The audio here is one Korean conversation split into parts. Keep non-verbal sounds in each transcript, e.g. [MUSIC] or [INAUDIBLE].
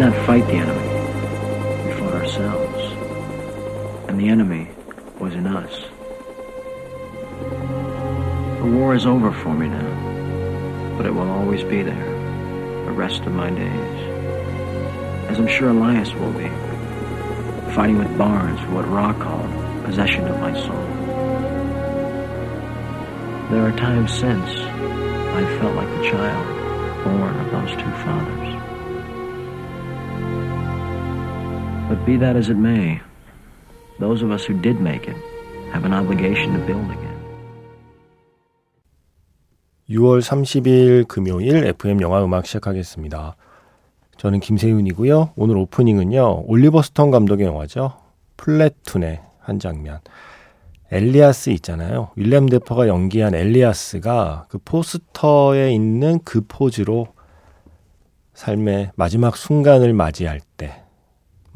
not fight the enemy. We fought ourselves. And the enemy was in us. The war is over for me now, but it will always be there, the rest of my days. As I'm sure Elias will be, fighting with Barnes for what Ra called possession of my soul. There are times since I felt like the child born of those two fathers. But be that as it may, those of us who did make it have an obligation to build again. 6월 30일 금요일 FM 영화 음악 시작하겠습니다. 저는 김세윤이고요. 오늘 오프닝은요. 올리버 스톤 감독의 영화죠. 플래툰의 한 장면. 엘리아스 있잖아요. 윌리엄 데퍼가 연기한 엘리아스가 그 포스터에 있는 그 포즈로 삶의 마지막 순간을 맞이할 때,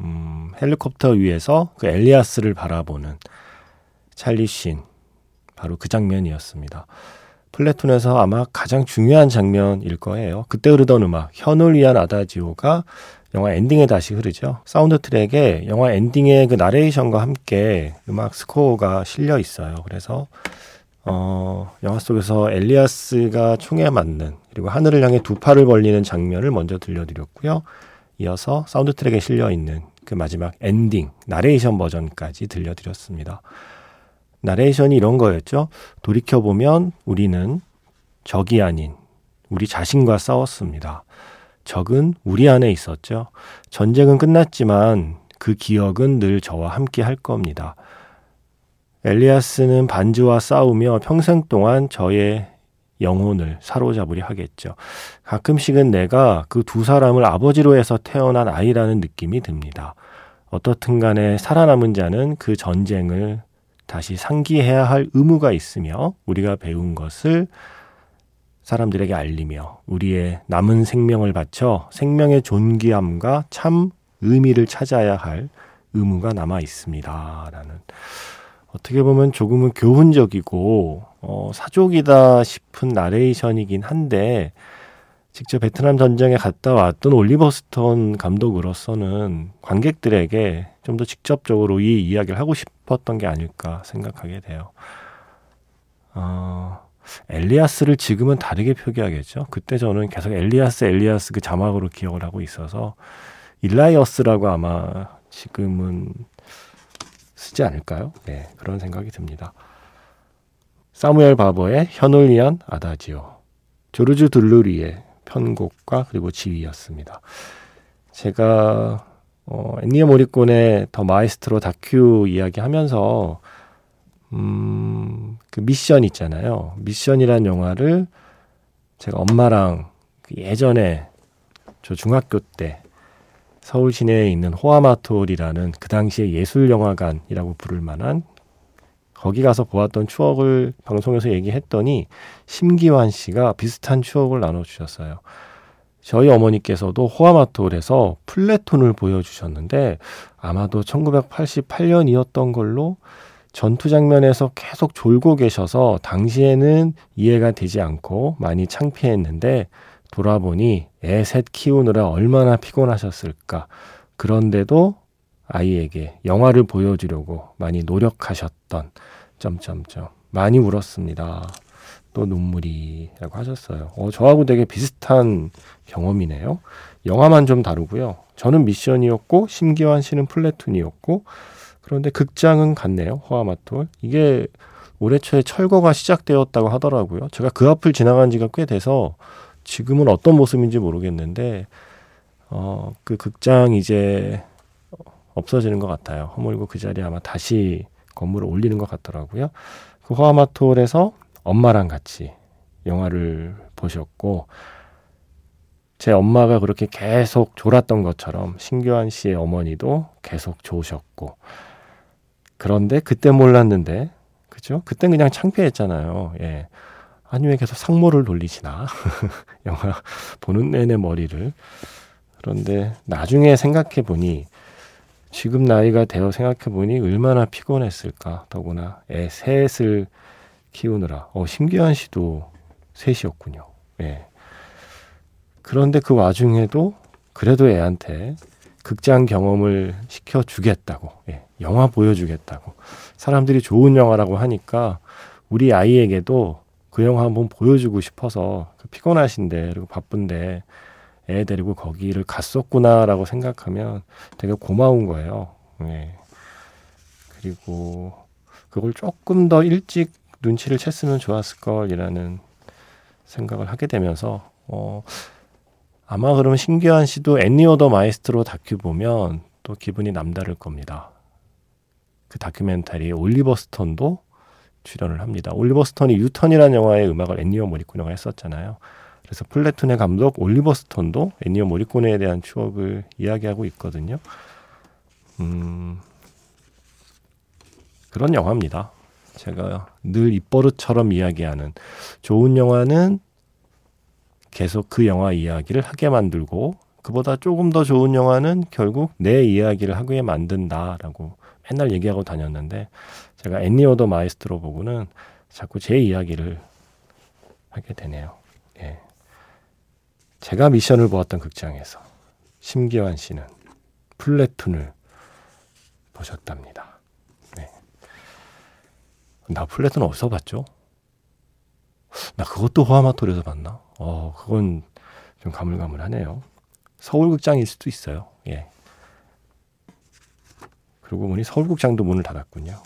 음, 헬리콥터 위에서 그 엘리아스를 바라보는 찰리 신, 바로 그 장면이었습니다. Platoon에서 아마 가장 중요한 장면일 거예요. 그때 흐르던 음악, 현을 위한 아다지오가 영화 엔딩에 다시 흐르죠. 사운드 트랙에 영화 엔딩의 그 나레이션과 함께 음악 스코어가 실려 있어요. 그래서 어, 영화 속에서 엘리아스가 총에 맞는 그리고 하늘을 향해 두 팔을 벌리는 장면을 먼저 들려드렸고요. 이어서 사운드 트랙에 실려 있는 그 마지막 엔딩 나레이션 버전까지 들려드렸습니다. 나레이션이 이런 거였죠. 돌이켜보면 우리는 적이 아닌 우리 자신과 싸웠습니다. 적은 우리 안에 있었죠. 전쟁은 끝났지만 그 기억은 늘 저와 함께 할 겁니다. 엘리아스는 반즈와 싸우며 평생 동안 저의 영혼을 사로잡으려 하겠죠. 가끔씩은 내가 그 두 사람을 아버지로 해서 태어난 아이라는 느낌이 듭니다. 어떻든 간에 살아남은 자는 그 전쟁을 다시 상기해야 할 의무가 있으며 우리가 배운 것을 사람들에게 알리며 우리의 남은 생명을 바쳐 생명의 존귀함과 참 의미를 찾아야 할 의무가 남아 있습니다. 라는 어떻게 보면 조금은 교훈적이고 어, 사족이다 싶은 나레이션이긴 한데 직접 베트남 전쟁에 갔다 왔던 올리버 스톤 감독으로서는 관객들에게 좀 더 직접적으로 이 이야기를 하고 싶었던 게 아닐까 생각하게 돼요. 어, 엘리아스를 지금은 다르게 표기하겠죠. 그때 저는 계속 엘리아스, 엘리아스 그 자막으로 기억을 하고 있어서 일라이어스라고 아마 지금은 쓰지 않을까요? 네, 그런 생각이 듭니다. 사무엘 바버의 현을 위한 아다지오, 조르주 들르뤼의 편곡과 그리고 지휘였습니다. 제가 어, 엔니오 모리코네의 The Maestro 다큐 이야기하면서 음, 그 미션 있잖아요. 미션이란 영화를 제가 엄마랑 그 예전에 저 중학교 때 서울 시내에 있는 호암아트홀이라는 그 당시에 예술영화관이라고 부를 만한 거기 가서 보았던 추억을 방송에서 얘기했더니 심기환 씨가 비슷한 추억을 나눠주셨어요. 저희 어머니께서도 호아마톨에서 플래톤을 보여주셨는데 아마도 1988년이었던 걸로 전투 장면에서 계속 졸고 계셔서 당시에는 이해가 되지 않고 많이 창피했는데 돌아보니 애 셋 키우느라 얼마나 피곤하셨을까. 그런데도 아이에게 영화를 보여주려고 많이 노력하셨던 점점점 많이 울었습니다. 또 눈물이라고 하셨어요. 어, 저하고 되게 비슷한 경험이네요. 영화만 좀 다르고요. 저는 미션이었고 심기환 씨는 플래툰이었고 그런데 극장은 갔네요. 호아마톨. 이게 올해 초에 철거가 시작되었다고 하더라고요. 제가 그 앞을 지나간 지가 꽤 돼서 지금은 어떤 모습인지 모르겠는데 어, 그 극장 이제 없어지는 것 같아요. 허물고 그 자리에 아마 다시 건물을 올리는 것 같더라고요. 그 호아마톨에서 엄마랑 같이 영화를 보셨고 제 엄마가 그렇게 계속 졸았던 것처럼 신규환 씨의 어머니도 계속 좋으셨고 그런데 그때 몰랐는데 그죠? 그땐 그냥 창피했잖아요. 예. 아니 왜 계속 상모를 돌리시나 [LAUGHS] 영화 보는 내내 머리를 그런데 나중에 생각해 보니 지금 나이가 되어 생각해 보니 얼마나 피곤했을까 더구나 애 셋을 키우느라 어 심기환 씨도 셋이었군요. 예. 그런데 그 와중에도 그래도 애한테 극장 경험을 시켜주겠다고, 예, 영화 보여주겠다고. 사람들이 좋은 영화라고 하니까 우리 아이에게도 그 영화 한번 보여주고 싶어서 그 피곤하신데, 그리고 바쁜데 애 데리고 거기를 갔었구나라고 생각하면 되게 고마운 거예요. 예. 그리고 그걸 조금 더 일찍 눈치를 챘으면 좋았을 걸이라는 생각을 하게 되면서, 어, 아마 그러면 심기환 씨도 엔니오 The Maestro 다큐 보면 또 기분이 남다를 겁니다. 그 다큐멘터리에 올리버 스톤도 출연을 합니다. 올리버 스톤이 유턴이라는 영화의 음악을 엔니오 모리코네가 했었잖아요. 그래서 Platoon의 감독 올리버 스톤도 엔니오 모리코네에 대한 추억을 이야기하고 있거든요. 음, 그런 영화입니다. 제가 늘 입버릇처럼 이야기하는 좋은 영화는 계속 그 영화 이야기를 하게 만들고 그보다 조금 더 좋은 영화는 결국 내 이야기를 하게 만든다라고 맨날 얘기하고 다녔는데 제가 엔니오 The Maestro 보고는 자꾸 제 이야기를 하게 되네요. 예. 제가 미션을 보았던 극장에서 심기환 씨는 Platoon을 보셨답니다. 네. 나 Platoon 어디서 봤죠? 나 그것도 호암아트홀에서 봤나? 어, 그건 좀 가물가물하네요. 서울극장일 수도 있어요. 예. 그리고 보니 서울극장도 문을 닫았군요.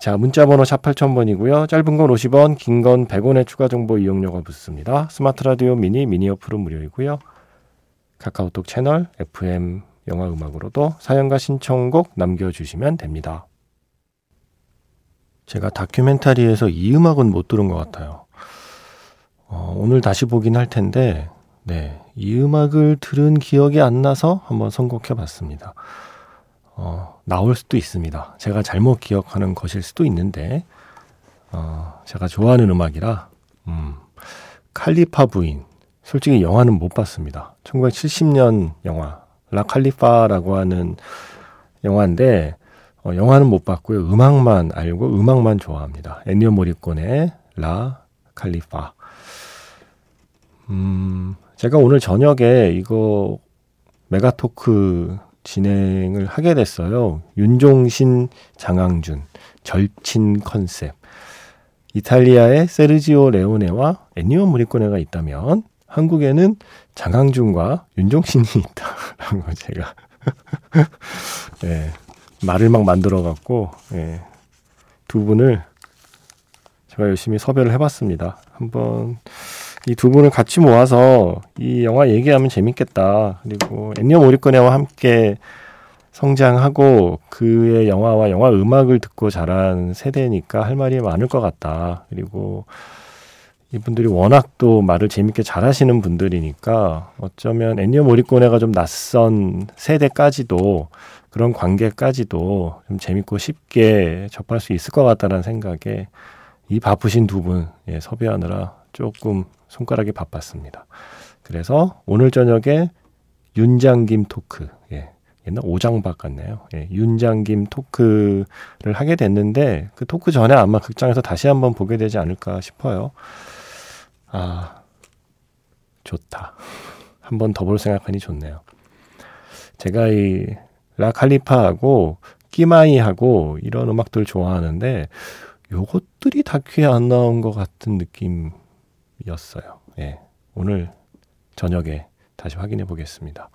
자, 문자번호 샵 8000번이고요. 짧은 건 50원, 긴 건 100원의 추가 정보 이용료가 붙습니다. 스마트 라디오 미니, 미니 어플은 무료이고요. 카카오톡 채널, FM 영화 음악으로도 사연과 신청곡 남겨주시면 됩니다. 제가 다큐멘터리에서 이 음악은 못 들은 것 같아요. 어, 오늘 다시 보긴 할 텐데, 네. 이 음악을 들은 기억이 안 나서 한번 선곡해 봤습니다. 어, 나올 수도 있습니다. 제가 잘못 기억하는 것일 수도 있는데, 어, 제가 좋아하는 음악이라, 음, 칼리파 부인. 솔직히 영화는 못 봤습니다. 1970년 영화, 라 칼리파라고 하는 영화인데, 어, 영화는 못 봤고요. 음악만 알고 음악만 좋아합니다. 애니어 모리콘의 라 칼리파. 음, 제가 오늘 저녁에 이거 메가토크 진행을 하게 됐어요. 윤종신, 장항준, 절친 컨셉. 이탈리아의 세르지오 레오네와 엔니오 모리코네가 있다면 한국에는 장항준과 윤종신이 [LAUGHS] 있다라고 제가 [LAUGHS] 예, 말을 막 만들어 갖고 예, 두 분을 제가 열심히 섭외를 해봤습니다. 한번 이 두 분을 같이 모아서 이 영화 얘기하면 재밌겠다. 그리고 엔니어 모리코네와 함께 성장하고 그의 영화와 영화 음악을 듣고 자란 세대니까 할 말이 많을 것 같다. 그리고 이분들이 워낙 또 말을 재밌게 잘하시는 분들이니까 어쩌면 엔니어 모리코네가 좀 낯선 세대까지도 그런 관계까지도 좀 재밌고 쉽게 접할 수 있을 것 같다는 생각에 이 바쁘신 두 분 예, 섭외하느라 조금 손가락이 바빴습니다. 그래서 오늘 저녁에 윤장김 토크, 예, 옛날 오장박 같네요. 예, 윤장김 토크를 하게 됐는데 그 토크 전에 아마 극장에서 다시 한번 보게 되지 않을까 싶어요. 아, 좋다. 한 번 더 볼 생각하니 좋네요. 제가 이 라칼리파하고 끼마이하고 이런 음악들 좋아하는데 요것들이 다큐에 안 나온 것 같은 느낌 이 었어요. 예. 오늘 저녁에 다시 확인해 보겠습니다.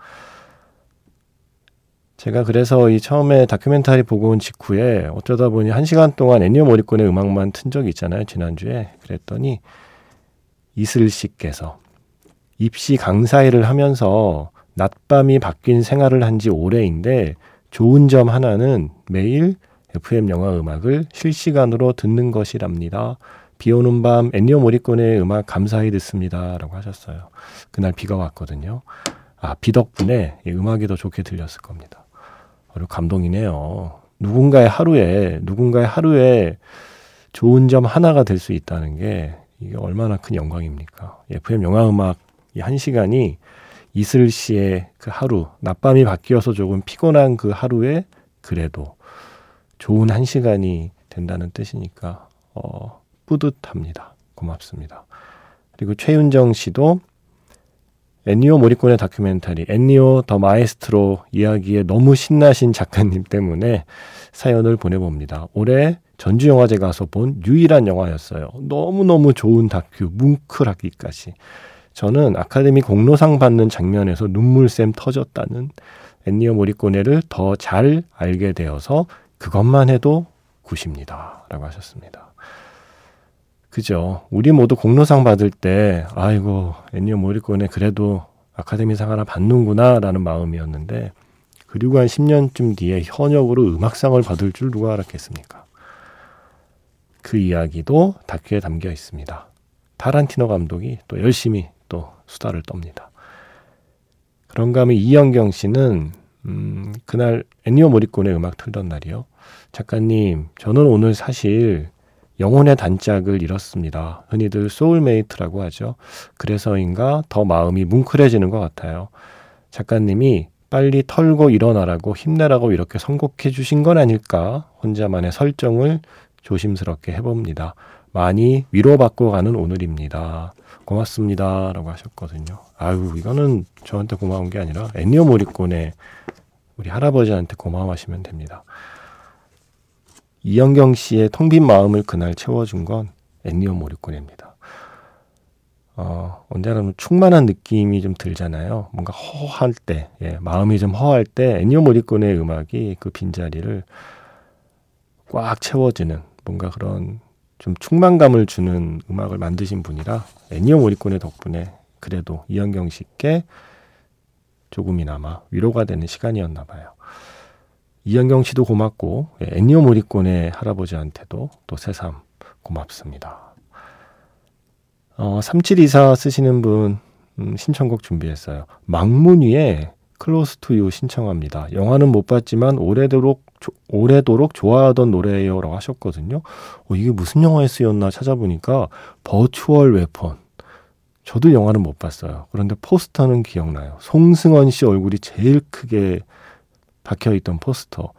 제가 그래서 이 처음에 다큐멘터리 보고 온 직후에 어쩌다 보니 한 시간 동안 애니어 모리콘의 음악만 튼 적이 있잖아요. 지난주에. 그랬더니 이슬 씨께서 입시 강사 일을 하면서 낮밤이 바뀐 생활을 한 지 오래인데 좋은 점 하나는 매일 FM 영화 음악을 실시간으로 듣는 것이랍니다. 비 오는 밤 엔니오 모리콘의 음악 감사히 듣습니다. 라고 하셨어요. 그날 비가 왔거든요. 아, 비 덕분에 음악이 더 좋게 들렸을 겁니다. 그리고 감동이네요. 누군가의 하루에, 누군가의 하루에 좋은 점 하나가 될 수 있다는 게 이게 얼마나 큰 영광입니까? FM 영화 음악 이 한 시간이 이슬 씨의 그 하루, 낮밤이 바뀌어서 조금 피곤한 그 하루에 그래도 좋은 한 시간이 된다는 뜻이니까, 어, 뿌듯합니다. 고맙습니다. 그리고 최윤정 씨도 엔니오 모리콘의 다큐멘터리 엔니오 더 마에스트로 이야기에 너무 신나신 작가님 때문에 사연을 보내봅니다. 올해 전주영화제 가서 본 유일한 영화였어요. 너무너무 좋은 다큐, 뭉클하기까지. 저는 아카데미 공로상 받는 장면에서 눈물샘 터졌다는 엔니오 모리꼬네를 더 잘 알게 되어서 그것만 해도 굿입니다. 라고 하셨습니다. 그죠. 우리 모두 공로상 받을 때, 아이고, 엔니오 모리꼬네 그래도 아카데미상 하나 받는구나, 라는 마음이었는데, 그리고 한 10년쯤 뒤에 현역으로 음악상을 받을 줄 누가 알았겠습니까? 그 이야기도 다큐에 담겨 있습니다. 타란티노 감독이 또 열심히 또 수다를 떱니다. 그런가 하면 이영경 씨는 음, 그날 엔니오 모리코네 음악 틀던 날이요. 작가님, 저는 오늘 사실 영혼의 단짝을 잃었습니다. 흔히들 soulmate라고 하죠. 그래서인가 더 마음이 뭉클해지는 것 같아요. 작가님이 빨리 털고 일어나라고 힘내라고 이렇게 선곡해 주신 건 아닐까? 혼자만의 설정을 조심스럽게 해봅니다. 많이 위로받고 가는 오늘입니다. 고맙습니다. 라고 하셨거든요. 아유, 이거는 저한테 고마운 게 아니라 애니어 모리콘의 우리 할아버지한테 고마워하시면 됩니다. 이영경 씨의 텅빈 마음을 그날 채워준 건 애니어 모리콘입니다. 어, 언제나 충만한 느낌이 좀 들잖아요. 뭔가 허할 때, 예, 마음이 좀 허할 때 애니어 모리콘의 음악이 그 빈자리를 꽉 채워주는 뭔가 그런 좀 충만감을 주는 음악을 만드신 분이라 애니어 모리콘의 덕분에 그래도 이현경 씨께 조금이나마 위로가 되는 시간이었나 봐요. 이현경 씨도 고맙고 예, 애니어 모리콘의 할아버지한테도 또 새삼 고맙습니다. 어, 3724 쓰시는 분 음, 신청곡 준비했어요. 막문위의 Close to You 신청합니다. 영화는 못 봤지만 오래도록 조, 오래도록 좋아하던 노래예요라고 하셨거든요. 어, 이게 무슨 영화에 쓰였나 찾아보니까 Virtual Weapon. 저도 영화는 못 봤어요. 그런데 포스터는 기억나요. 송승헌 씨 얼굴이 제일 크게 박혀 있던 포스터.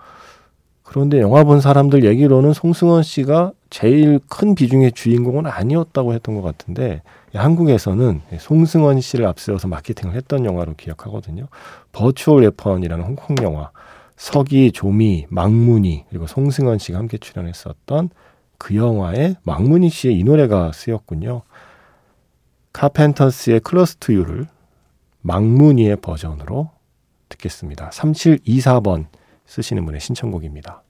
그런데 영화 본 사람들 얘기로는 송승헌 씨가 제일 큰 비중의 주인공은 아니었다고 했던 것 같은데 한국에서는 송승헌 씨를 앞세워서 마케팅을 했던 영화로 기억하거든요. Virtual Weapon이라는 홍콩 영화. 서기, 조미, 막문위 그리고 송승헌 씨가 함께 출연했었던 그 영화에 막문위 씨의 이 노래가 쓰였군요. 카펜터스의 Close to You를 막문위의 버전으로 듣겠습니다. 3724번 쓰시는 분의 신청곡입니다.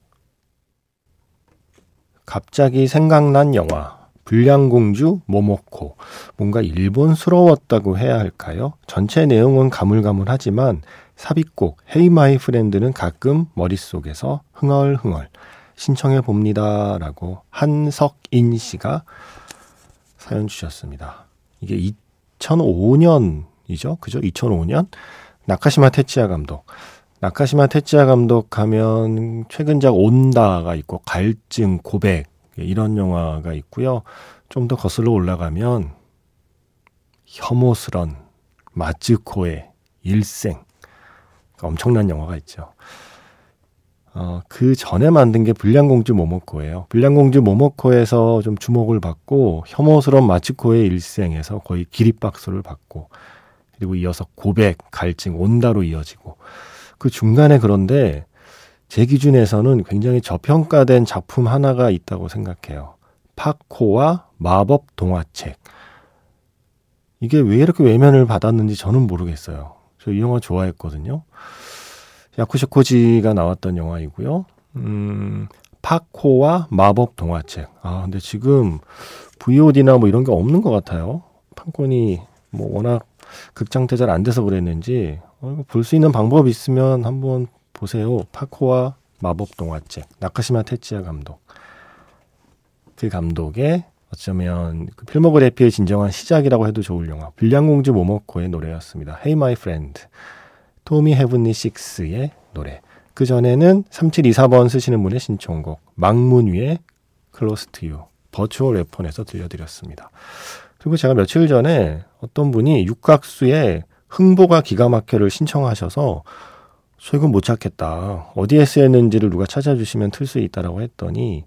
갑자기 생각난 영화 불량공주 모모코 뭔가 일본스러웠다고 해야 할까요? 전체 내용은 가물가물하지만 삽입곡 Hey My Friend는 가끔 머릿속에서 흥얼흥얼 신청해 봅니다. 라고 한석인 씨가 사연 주셨습니다. 이게 2005년이죠. 그죠? 2005년? 나카시마 테치야 감독. 나카시마 테치야 감독 하면 최근작 온다가 있고 갈증, 고백 이런 영화가 있고요. 좀 더 거슬러 올라가면 혐오스런, 마츠코의 일생 엄청난 영화가 있죠. 어, 그 전에 만든 게 불량공주 모모코예요. 불량공주 모모코에서 좀 주목을 받고 혐오스러운 마츠코의 일생에서 거의 기립박수를 받고 그리고 이어서 고백, 갈증, 온다로 이어지고 그 중간에 그런데 제 기준에서는 굉장히 저평가된 작품 하나가 있다고 생각해요. 파코와 마법 동화책. 이게 왜 이렇게 외면을 받았는지 저는 모르겠어요. 저 이 영화 좋아했거든요. 야쿠시코지가 나왔던 영화이고요. 음, 파코와 마법 동화책. 아, 근데 지금 VOD나 뭐 이런 게 없는 것 같아요. 판권이 뭐 워낙 극장 대 잘 안 돼서 그랬는지 어, 볼수 있는 방법이 있으면 한번 보세요. 파코와 마법 동화책. 나카시마 테치야 감독. 그 감독의 어쩌면 그 필모그래피의 진정한 시작이라고 해도 좋을 영화. 불량공주 모모코의 노래였습니다. Hey My Friend. 토미 헤븐리 식스의 노래. 그 전에는 3724번 쓰시는 분의 신청곡 망문 위에 Close to You Virtual Weapon에서 들려드렸습니다. 그리고 제가 며칠 전에 어떤 분이 육각수의 흥보가 기가 막혀를 신청하셔서 저 이건 못 찾겠다. 어디에 쓰였는지를 누가 찾아주시면 틀 수 있다라고 했더니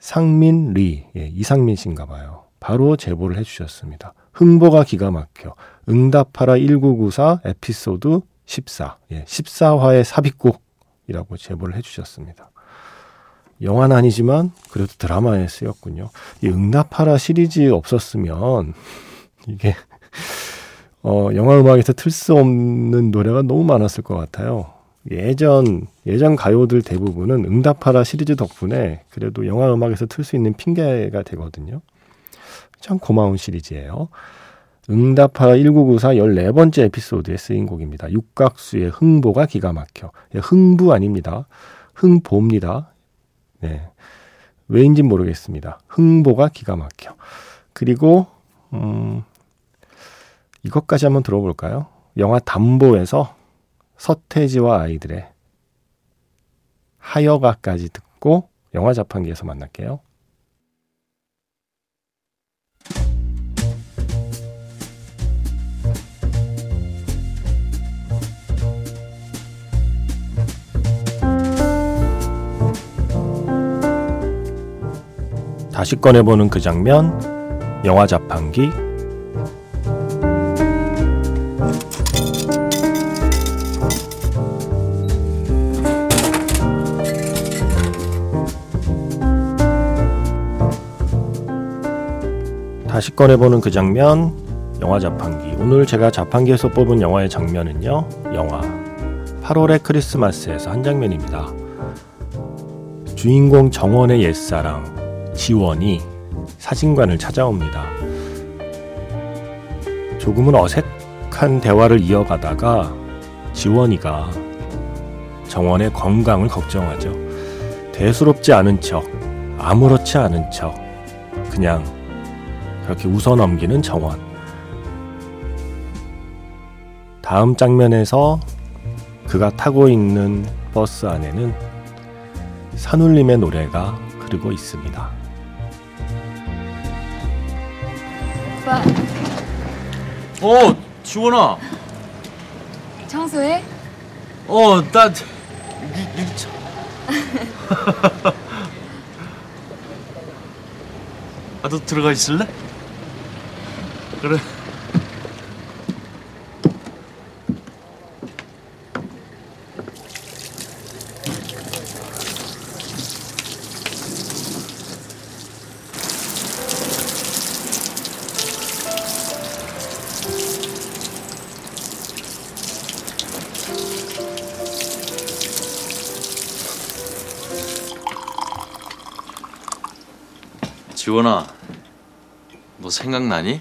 상민 리, 예, 이상민 씨인가 봐요. 바로 제보를 해주셨습니다. 흥보가 기가 막혀. 응답하라 1994 에피소드 14. 예, 14화의 삽입곡이라고 제보를 해주셨습니다. 영화는 아니지만 그래도 드라마에 쓰였군요. 이 응답하라 시리즈 없었으면 이게 어, 영화 음악에서 틀 수 없는 노래가 너무 많았을 것 같아요. 예전 예전 가요들 대부분은 응답하라 시리즈 덕분에 그래도 영화 음악에서 틀 수 있는 핑계가 되거든요. 참 고마운 시리즈예요. 응답하라 1994 14번째 에피소드에 쓰인 곡입니다. 육각수의 흥보가 기가 막혀. 예, 흥부 아닙니다. 흥보입니다. 네. 왜인진 모르겠습니다. 흥보가 기가 막혀. 그리고 음, 이것까지 한번 들어볼까요? 영화 담보에서 서태지와 아이들의 하여가까지 듣고 영화 자판기에서 만날게요. 다시 꺼내보는 그 장면, 영화 자판기. 다시 꺼내보는 그 장면, 영화 자판기. 오늘 제가 자판기에서 뽑은 영화의 장면은요, 영화 8월의 크리스마스에서 한 장면입니다. 주인공 정원의 옛사랑, 지원이 사진관을 찾아옵니다. 조금은 어색한 대화를 이어가다가 지원이가 정원의 건강을 걱정하죠. 대수롭지 않은 척, 아무렇지 않은 척, 그냥 그렇게 웃어 넘기는 정원. 다음 장면에서 그가 타고 있는 버스 안에는 산울림의 노래가 흐르고 있습니다. 오빠 어, 지원아. 청소해? 어, 나 유, 유차. [LAUGHS] 아, 너 들어가 있을래? 그래. 너 생각나니?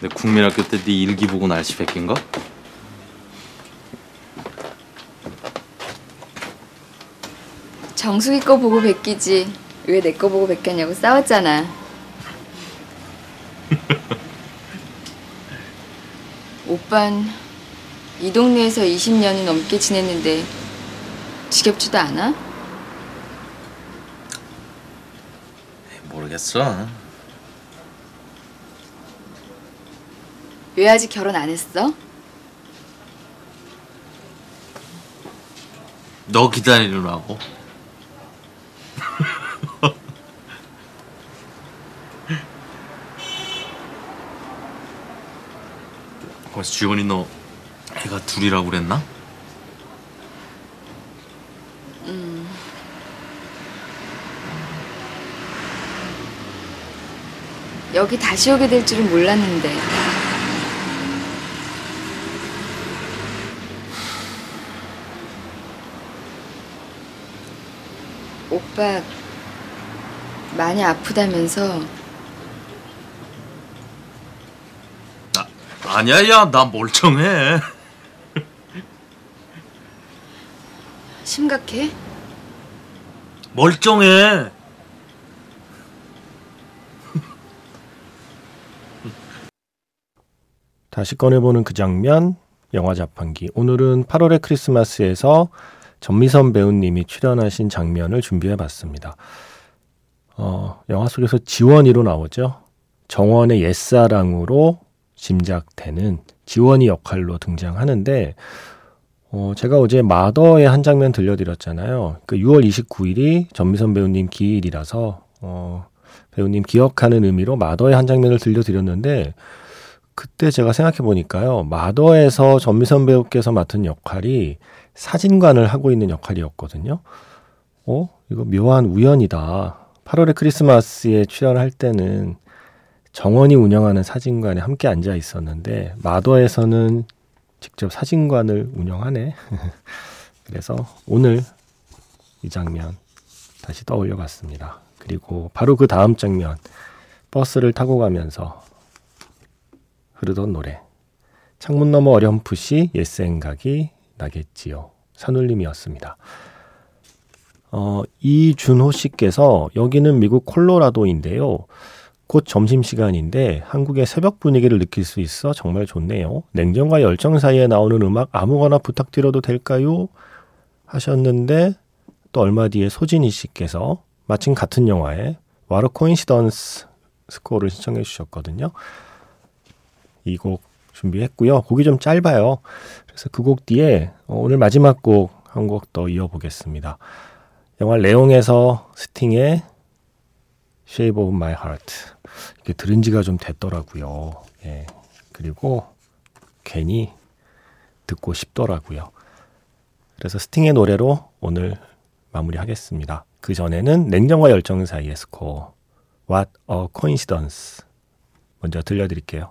내 국민학교 때 네 일기 보고 날씨 베낀 거? 정수기 거 보고 베끼지 왜 내 거 보고 베꼈냐고 싸웠잖아 [LAUGHS] 오빤 이 동네에서 20년이 넘게 지냈는데 지겹지도 않아? 모르겠어. 왜 아직 결혼 안 했어? 너 기다리느라고. [LAUGHS] 그래서 지원이 너 애가 둘이라고 그랬나? 여기 다시 오게 될 줄은 몰랐는데 오빠 많이 아프다면서 아니야, 야, 나 멀쩡해. 심각해? 멀쩡해. 다시 꺼내보는 그 장면, 영화 자판기. 오늘은 8월의 크리스마스에서 전미선 배우님이 출연하신 장면을 준비해 봤습니다. 어, 영화 속에서 지원이로 나오죠. 정원의 옛사랑으로 짐작되는 지원이 역할로 등장하는데, 어, 제가 어제 마더의 한 장면 들려드렸잖아요. 그 6월 29일이 전미선 배우님 기일이라서, 어, 배우님 기억하는 의미로 마더의 한 장면을 들려드렸는데, 그때 제가 생각해 보니까요. 마더에서 전미선 배우께서 맡은 역할이 사진관을 하고 있는 역할이었거든요. 어? 이거 묘한 우연이다. 8월의 크리스마스에 출연할 때는 정원이 운영하는 사진관에 함께 앉아 있었는데 마더에서는 직접 사진관을 운영하네. [LAUGHS] 그래서 오늘 이 장면 다시 떠올려 봤습니다. 그리고 바로 그 다음 장면 버스를 타고 가면서 흐르던 노래. 창문 너머 어렴풋이 옛 생각이 나겠지요. 산울림이었습니다. 어, 이준호 씨께서 여기는 미국 콜로라도인데요. 곧 점심시간인데 한국의 새벽 분위기를 느낄 수 있어 정말 좋네요. 냉정과 열정 사이에 나오는 음악 아무거나 부탁드려도 될까요? 하셨는데 또 얼마 뒤에 소진희 씨께서 마침 같은 영화에 와르 코인시던스 스코어를 신청해 주셨거든요. 이곡 준비했고요. 곡이 좀 짧아요. 그래서 그 곡 뒤에 어, 오늘 마지막 곡 한 곡 더 이어보겠습니다. 영화 레옹에서 스팅의 Shape of My Heart 이게 들은 지가 좀 됐더라고요. 예. 그리고 괜히 듣고 싶더라고요. 그래서 스팅의 노래로 오늘 마무리하겠습니다. 그 전에는 냉정과 열정 사이의 스코어 What a Coincidence 먼저 들려드릴게요.